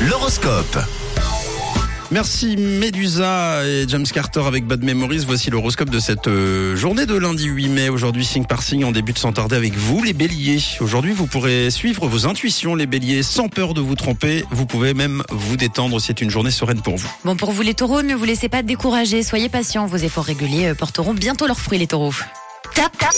L'horoscope. Merci Medusa et James Carter avec Bad Memories. Voici l'horoscope de cette euh, journée de lundi 8 mai. Aujourd'hui, signe par signe, on débute sans tarder avec vous, les béliers. Aujourd'hui, vous pourrez suivre vos intuitions, les béliers, sans peur de vous tromper. Vous pouvez même vous détendre. C'est une journée sereine pour vous. Bon, pour vous les taureaux, ne vous laissez pas décourager. Soyez patients. Vos efforts réguliers euh, porteront bientôt leurs fruits, les taureaux. Tap, tap.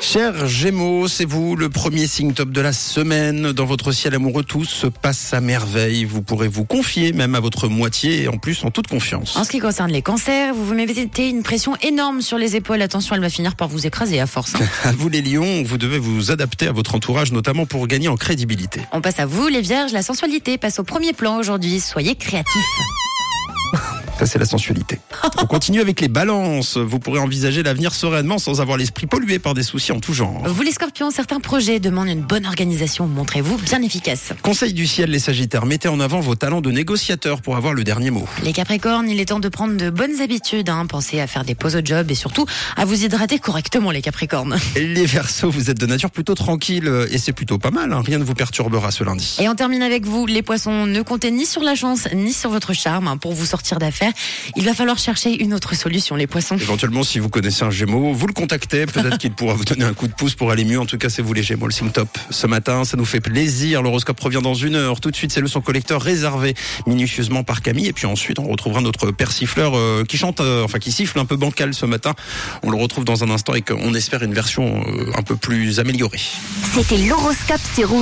Chers Gémeaux, c'est vous le premier signe top de la semaine. Dans votre ciel amoureux, tout se passe à merveille. Vous pourrez vous confier même à votre moitié et en plus en toute confiance. En ce qui concerne les cancers, vous vous mettez une pression énorme sur les épaules. Attention, elle va finir par vous écraser à force. hein. À vous les lions, vous devez vous adapter à votre entourage, notamment pour gagner en crédibilité. On passe à vous, les vierges. La sensualité passe au premier plan aujourd'hui. Soyez créatifs. Ça, c'est la sensualité. On continue avec les balances. Vous pourrez envisager l'avenir sereinement sans avoir l'esprit pollué par des soucis en tout genre. Vous, les scorpions, certains projets demandent une bonne organisation. Montrez-vous bien efficace. Conseil du ciel, les sagittaires, mettez en avant vos talents de négociateur pour avoir le dernier mot. Les capricornes, il est temps de prendre de bonnes habitudes. Hein. Pensez à faire des pauses au job et surtout à vous hydrater correctement, les capricornes. Les versos, vous êtes de nature plutôt tranquille euh, et c'est plutôt pas mal. hein. Rien ne vous perturbera ce lundi. Et on termine avec vous, les poissons. Ne comptez ni sur la chance ni sur votre charme hein, pour vous sortir d'affaires. Il va falloir chercher une autre solution, les poissons. Éventuellement, si vous connaissez un Gémeaux, vous le contactez. Peut-être qu'il pourra vous donner un coup de pouce pour aller mieux. En tout cas, c'est vous les Gémeaux, le signe top. Ce matin, ça nous fait plaisir. L'horoscope revient dans une heure. Tout de suite, c'est le son collecteur réservé minutieusement par Camille. Et puis ensuite, on retrouvera notre persifleur euh, qui chante, euh, enfin qui siffle un peu bancal ce matin. On le retrouve dans un instant et qu'on espère une version euh, un peu plus améliorée. C'était l'horoscope, c'est rouge.